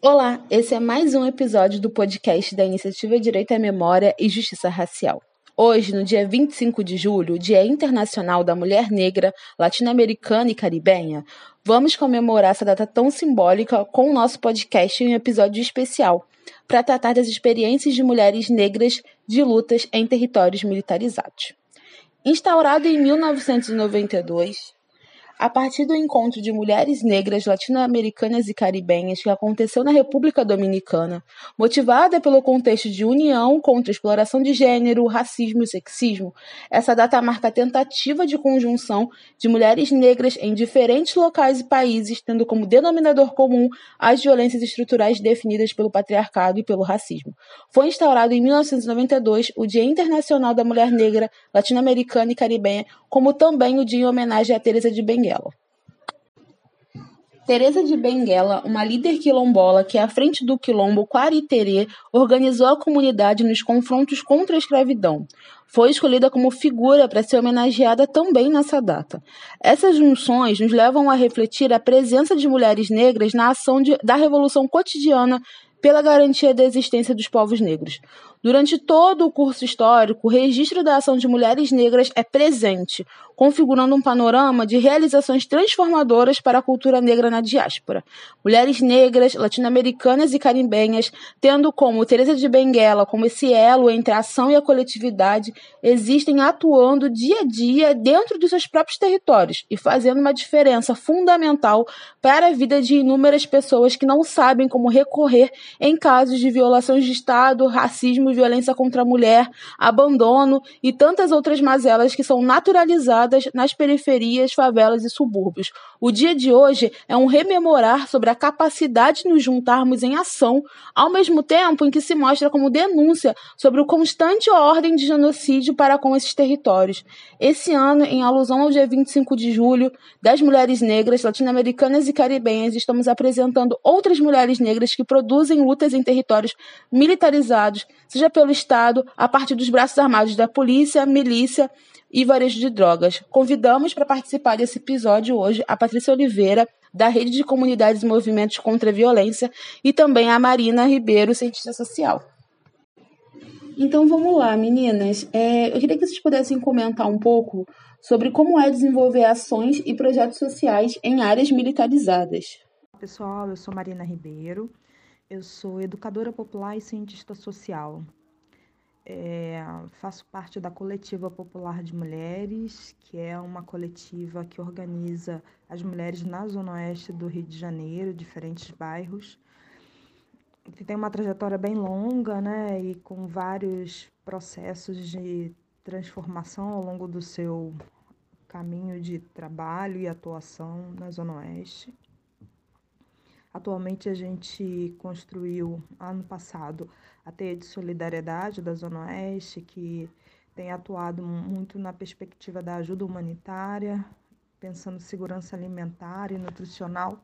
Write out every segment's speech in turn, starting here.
Olá, esse é mais um episódio do podcast da Iniciativa Direito à Memória e Justiça Racial. Hoje, no dia 25 de julho, Dia Internacional da Mulher Negra, Latino-Americana e Caribenha, vamos comemorar essa data tão simbólica com o nosso podcast em um episódio especial para tratar das experiências de mulheres negras de lutas em territórios militarizados. Instaurado em 1992, a partir do encontro de mulheres negras latino-americanas e caribenhas que aconteceu na República Dominicana, motivada pelo contexto de união contra a exploração de gênero, racismo e sexismo, essa data marca a tentativa de conjunção de mulheres negras em diferentes locais e países, tendo como denominador comum as violências estruturais definidas pelo patriarcado e pelo racismo. Foi instaurado em 1992 o Dia Internacional da Mulher Negra, Latino-Americana e Caribenha, como também o dia em homenagem a Teresa de Benguela. Teresa de Benguela, uma líder quilombola que, à frente do quilombo Quariterê, organizou a comunidade nos confrontos contra a escravidão. Foi escolhida como figura para ser homenageada também nessa data. Essas junções nos levam a refletir a presença de mulheres negras na ação de, da revolução cotidiana pela garantia da existência dos povos negros. Durante todo o curso histórico, o registro da ação de mulheres negras é presente, configurando um panorama de realizações transformadoras para a cultura negra na diáspora. Mulheres negras, latino-americanas e caribenhas, tendo como Teresa de Benguela como esse elo entre a ação e a coletividade, existem atuando dia a dia dentro dos seus próprios territórios e fazendo uma diferença fundamental para a vida de inúmeras pessoas que não sabem como recorrer em casos de violações de Estado, racismo violência contra a mulher, abandono e tantas outras mazelas que são naturalizadas nas periferias, favelas e subúrbios. O dia de hoje é um rememorar sobre a capacidade de nos juntarmos em ação, ao mesmo tempo em que se mostra como denúncia sobre o constante ordem de genocídio para com esses territórios. Esse ano, em alusão ao dia 25 de julho, das mulheres negras, latino-americanas e caribenhas, estamos apresentando outras mulheres negras que produzem lutas em territórios militarizados, seja pelo Estado, a partir dos braços armados da polícia, milícia e varejo de drogas. Convidamos para participar desse episódio hoje a Patrícia Oliveira, da Rede de Comunidades e Movimentos contra a Violência, e também a Marina Ribeiro, cientista social. Então vamos lá, meninas. É, eu queria que vocês pudessem comentar um pouco sobre como é desenvolver ações e projetos sociais em áreas militarizadas. Pessoal, eu sou Marina Ribeiro, eu sou educadora popular e cientista social. É, faço parte da Coletiva Popular de Mulheres, que é uma coletiva que organiza as mulheres na Zona Oeste do Rio de Janeiro, diferentes bairros. Tem uma trajetória bem longa, né, e com vários processos de transformação ao longo do seu caminho de trabalho e atuação na Zona Oeste. Atualmente a gente construiu ano passado a teia de solidariedade da Zona Oeste, que tem atuado muito na perspectiva da ajuda humanitária, pensando segurança alimentar e nutricional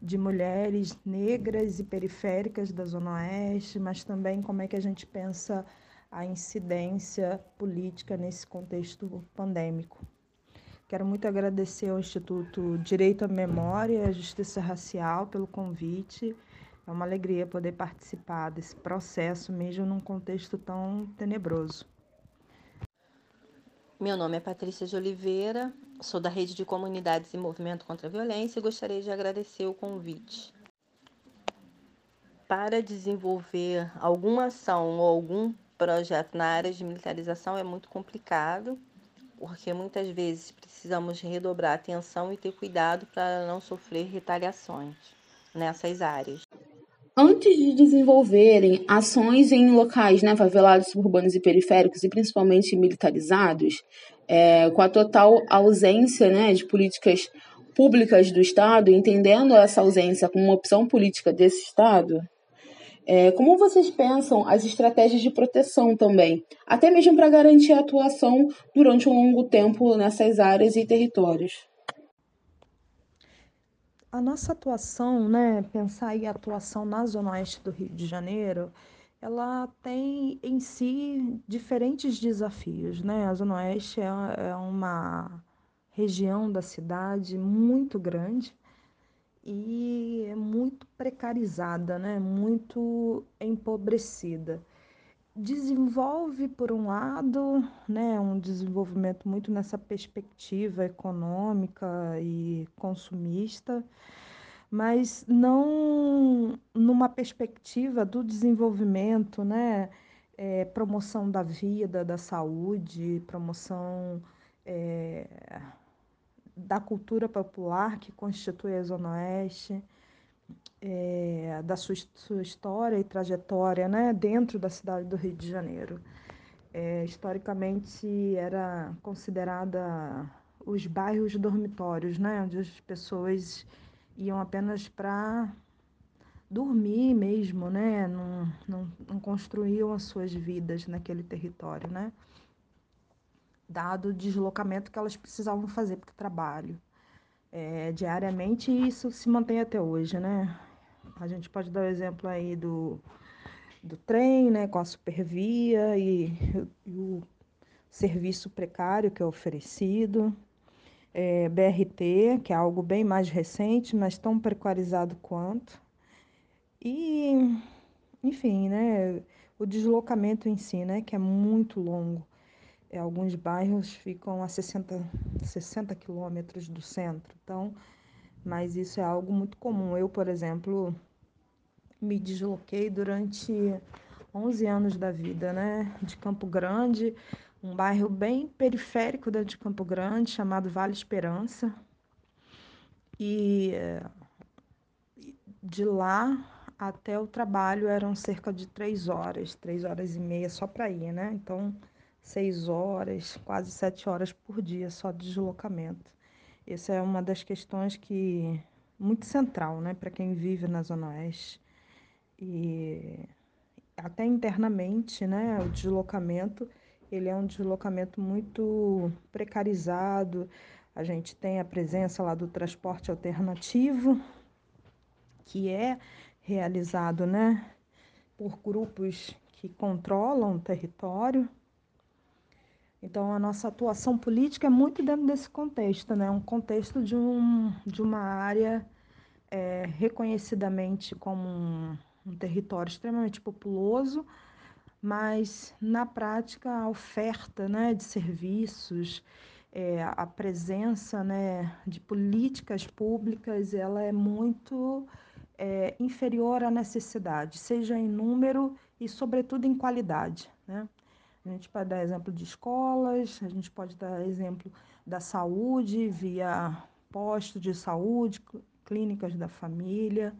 de mulheres negras e periféricas da Zona Oeste, mas também como é que a gente pensa a incidência política nesse contexto pandêmico. Quero muito agradecer ao Instituto Direito à Memória e à Justiça Racial pelo convite. É uma alegria poder participar desse processo, mesmo num contexto tão tenebroso. Meu nome é Patrícia de Oliveira, sou da Rede de Comunidades e Movimento contra a Violência e gostaria de agradecer o convite. Para desenvolver alguma ação ou algum projeto na área de militarização é muito complicado porque muitas vezes precisamos redobrar atenção e ter cuidado para não sofrer retaliações nessas áreas. Antes de desenvolverem ações em locais né, favelados, suburbanos e periféricos, e principalmente militarizados, é, com a total ausência né, de políticas públicas do Estado, entendendo essa ausência como uma opção política desse Estado, é, como vocês pensam as estratégias de proteção também, até mesmo para garantir a atuação durante um longo tempo nessas áreas e territórios? A nossa atuação, né, pensar a atuação na Zona Oeste do Rio de Janeiro, ela tem em si diferentes desafios, né? A Zona Oeste é, é uma região da cidade muito grande, e é muito precarizada, né? muito empobrecida. Desenvolve, por um lado, né, um desenvolvimento muito nessa perspectiva econômica e consumista, mas não numa perspectiva do desenvolvimento, né, é, promoção da vida, da saúde, promoção é, da cultura popular que constitui a Zona Oeste, é, da sua, sua, história e trajetória né, dentro da cidade do Rio de Janeiro. É, historicamente era considerada os bairros dormitórios, né, onde as pessoas iam apenas para dormir mesmo, né, não, não, não construíam as suas vidas naquele território, né dado o deslocamento que elas precisavam fazer para o trabalho. É, diariamente e isso se mantém até hoje, né? A gente pode dar o exemplo aí do, do trem, né, com a supervia e, e o serviço precário que é oferecido, é, BRT, que é algo bem mais recente, mas tão precarizado quanto. E, enfim, né, o deslocamento em si, né, que é muito longo. É, alguns bairros ficam a 60, 60 quilômetros do centro, então, mas isso é algo muito comum. Eu, por exemplo, me desloquei durante 11 anos da vida, né, de Campo Grande, um bairro bem periférico dentro de Campo Grande, chamado Vale Esperança. E de lá até o trabalho eram cerca de três horas, três horas e meia só para ir, né? Então, seis horas, quase sete horas por dia só de deslocamento. Essa é uma das questões que muito central, né, para quem vive na Zona Oeste. E até internamente, né, o deslocamento, ele é um deslocamento muito precarizado. A gente tem a presença lá do transporte alternativo, que é realizado, né, por grupos que controlam o território então, a nossa atuação política é muito dentro desse contexto, né? um contexto de, um, de uma área é, reconhecidamente como um, um território extremamente populoso, mas na prática a oferta né, de serviços, é, a presença né, de políticas públicas, ela é muito é, inferior à necessidade, seja em número e, sobretudo, em qualidade. Né? A gente pode dar exemplo de escolas, a gente pode dar exemplo da saúde via postos de saúde, clínicas da família,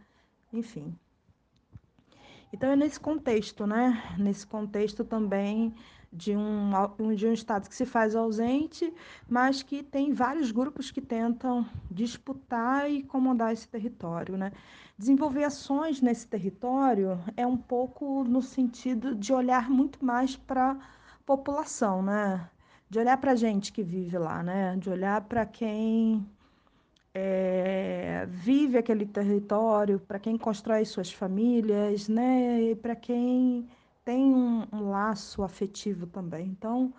enfim. Então é nesse contexto, né? Nesse contexto também de um, de um Estado que se faz ausente, mas que tem vários grupos que tentam disputar e comandar esse território. Né? Desenvolver ações nesse território é um pouco no sentido de olhar muito mais para a população, né? de olhar para a gente que vive lá, né? de olhar para quem é, vive aquele território, para quem constrói suas famílias, né? e para quem tem um, um laço afetivo também. Então,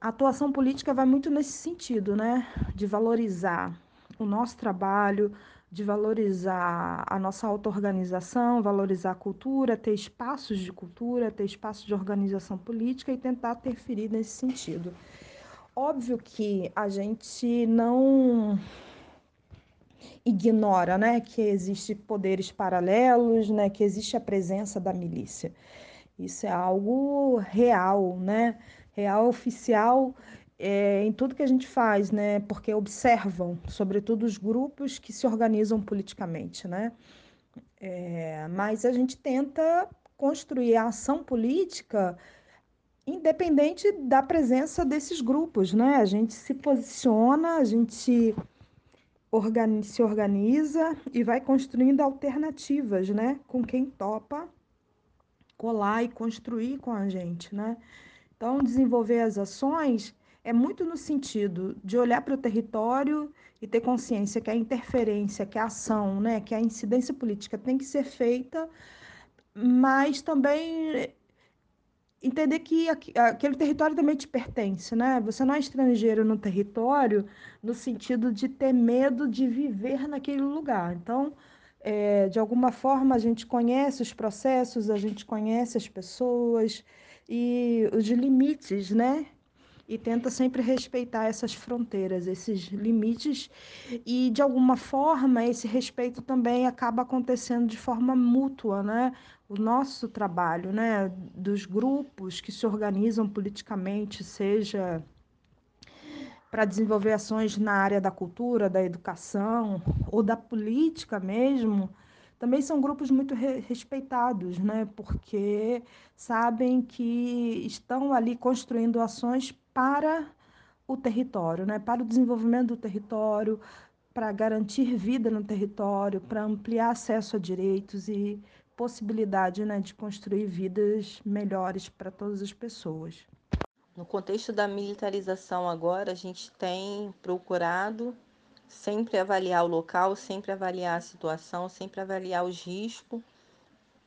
a atuação política vai muito nesse sentido, né? De valorizar o nosso trabalho, de valorizar a nossa auto-organização, valorizar a cultura, ter espaços de cultura, ter espaços de organização política e tentar interferir nesse sentido. Óbvio que a gente não ignora, né, que existe poderes paralelos, né, que existe a presença da milícia. Isso é algo real, né? Real oficial é, em tudo que a gente faz, né? Porque observam, sobretudo os grupos que se organizam politicamente, né? É, mas a gente tenta construir a ação política independente da presença desses grupos, né? A gente se posiciona, a gente organiza, se organiza e vai construindo alternativas, né? Com quem topa colar e construir com a gente, né? Então, desenvolver as ações é muito no sentido de olhar para o território e ter consciência que a interferência, que a ação, né, que a incidência política tem que ser feita, mas também entender que aquele território também te pertence, né? Você não é estrangeiro no território no sentido de ter medo de viver naquele lugar. Então, é, de alguma forma, a gente conhece os processos, a gente conhece as pessoas e os limites, né? E tenta sempre respeitar essas fronteiras, esses limites, e de alguma forma esse respeito também acaba acontecendo de forma mútua, né? O nosso trabalho, né? Dos grupos que se organizam politicamente, seja para desenvolver ações na área da cultura, da educação ou da política mesmo, também são grupos muito re respeitados, né? porque sabem que estão ali construindo ações para o território, né? para o desenvolvimento do território, para garantir vida no território, para ampliar acesso a direitos e possibilidade né, de construir vidas melhores para todas as pessoas. No contexto da militarização agora, a gente tem procurado sempre avaliar o local, sempre avaliar a situação, sempre avaliar os riscos,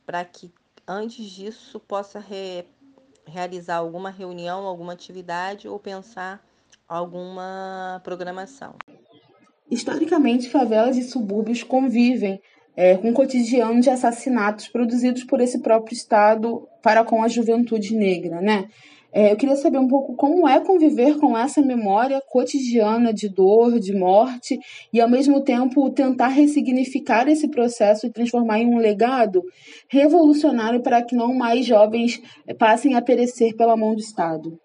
para que antes disso possa re, realizar alguma reunião, alguma atividade ou pensar alguma programação. Historicamente, favelas e subúrbios convivem é, com o cotidiano de assassinatos produzidos por esse próprio Estado para com a juventude negra, né? É, eu queria saber um pouco como é conviver com essa memória cotidiana de dor, de morte, e ao mesmo tempo tentar ressignificar esse processo e transformar em um legado revolucionário para que não mais jovens passem a perecer pela mão do Estado.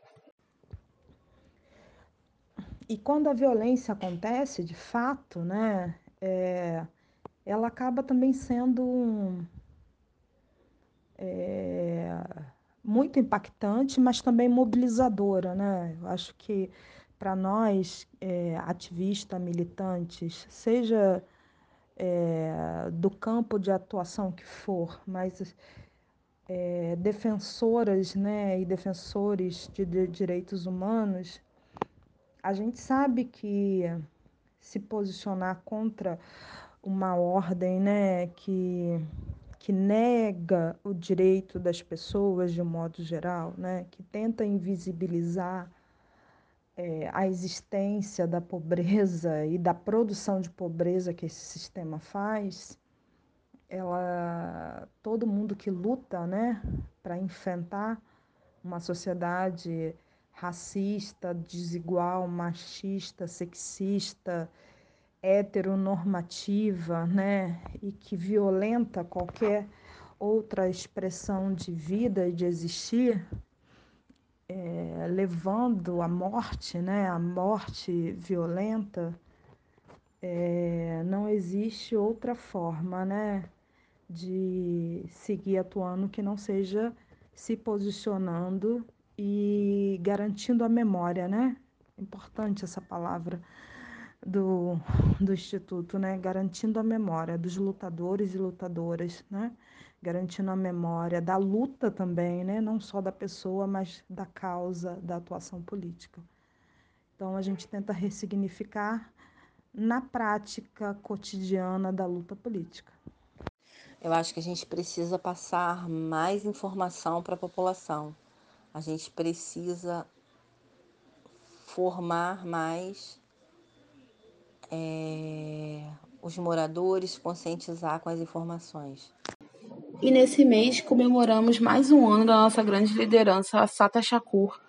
E quando a violência acontece, de fato, né, é, ela acaba também sendo um, é, muito impactante, mas também mobilizadora, né? Eu acho que para nós, é, ativistas, militantes, seja é, do campo de atuação que for, mas é, defensoras né, e defensores de, de direitos humanos, a gente sabe que se posicionar contra uma ordem né, que que nega o direito das pessoas de um modo geral, né? que tenta invisibilizar é, a existência da pobreza e da produção de pobreza que esse sistema faz, ela, todo mundo que luta né, para enfrentar uma sociedade racista, desigual, machista, sexista, heteronormativa, né, e que violenta qualquer outra expressão de vida e de existir, é, levando à morte, né, a morte violenta, é, não existe outra forma, né, de seguir atuando que não seja se posicionando e garantindo a memória, né? Importante essa palavra do, do Instituto, né? garantindo a memória dos lutadores e lutadoras, né? garantindo a memória da luta também, né? não só da pessoa, mas da causa da atuação política. Então, a gente tenta ressignificar na prática cotidiana da luta política. Eu acho que a gente precisa passar mais informação para a população. A gente precisa formar mais é, os moradores, conscientizar com as informações. E nesse mês comemoramos mais um ano da nossa grande liderança, a Sata Shakur.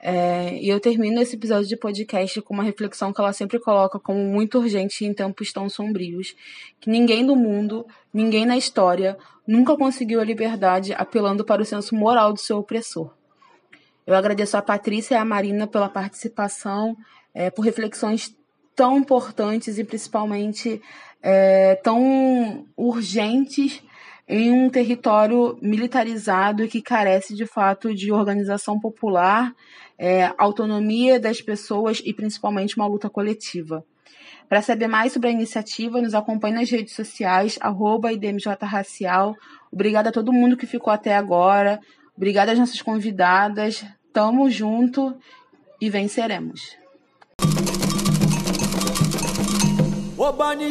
É, e eu termino esse episódio de podcast com uma reflexão que ela sempre coloca como muito urgente em tempos tão sombrios: que ninguém do mundo, ninguém na história, nunca conseguiu a liberdade apelando para o senso moral do seu opressor. Eu agradeço a Patrícia e a Marina pela participação, é, por reflexões tão importantes e principalmente é, tão urgentes em um território militarizado que carece de fato de organização popular, é, autonomia das pessoas e principalmente uma luta coletiva. Para saber mais sobre a iniciativa, nos acompanhe nas redes sociais, arroba Racial. Obrigada a todo mundo que ficou até agora. Obrigada às nossas convidadas. Tamo junto e venceremos. bó bá ní.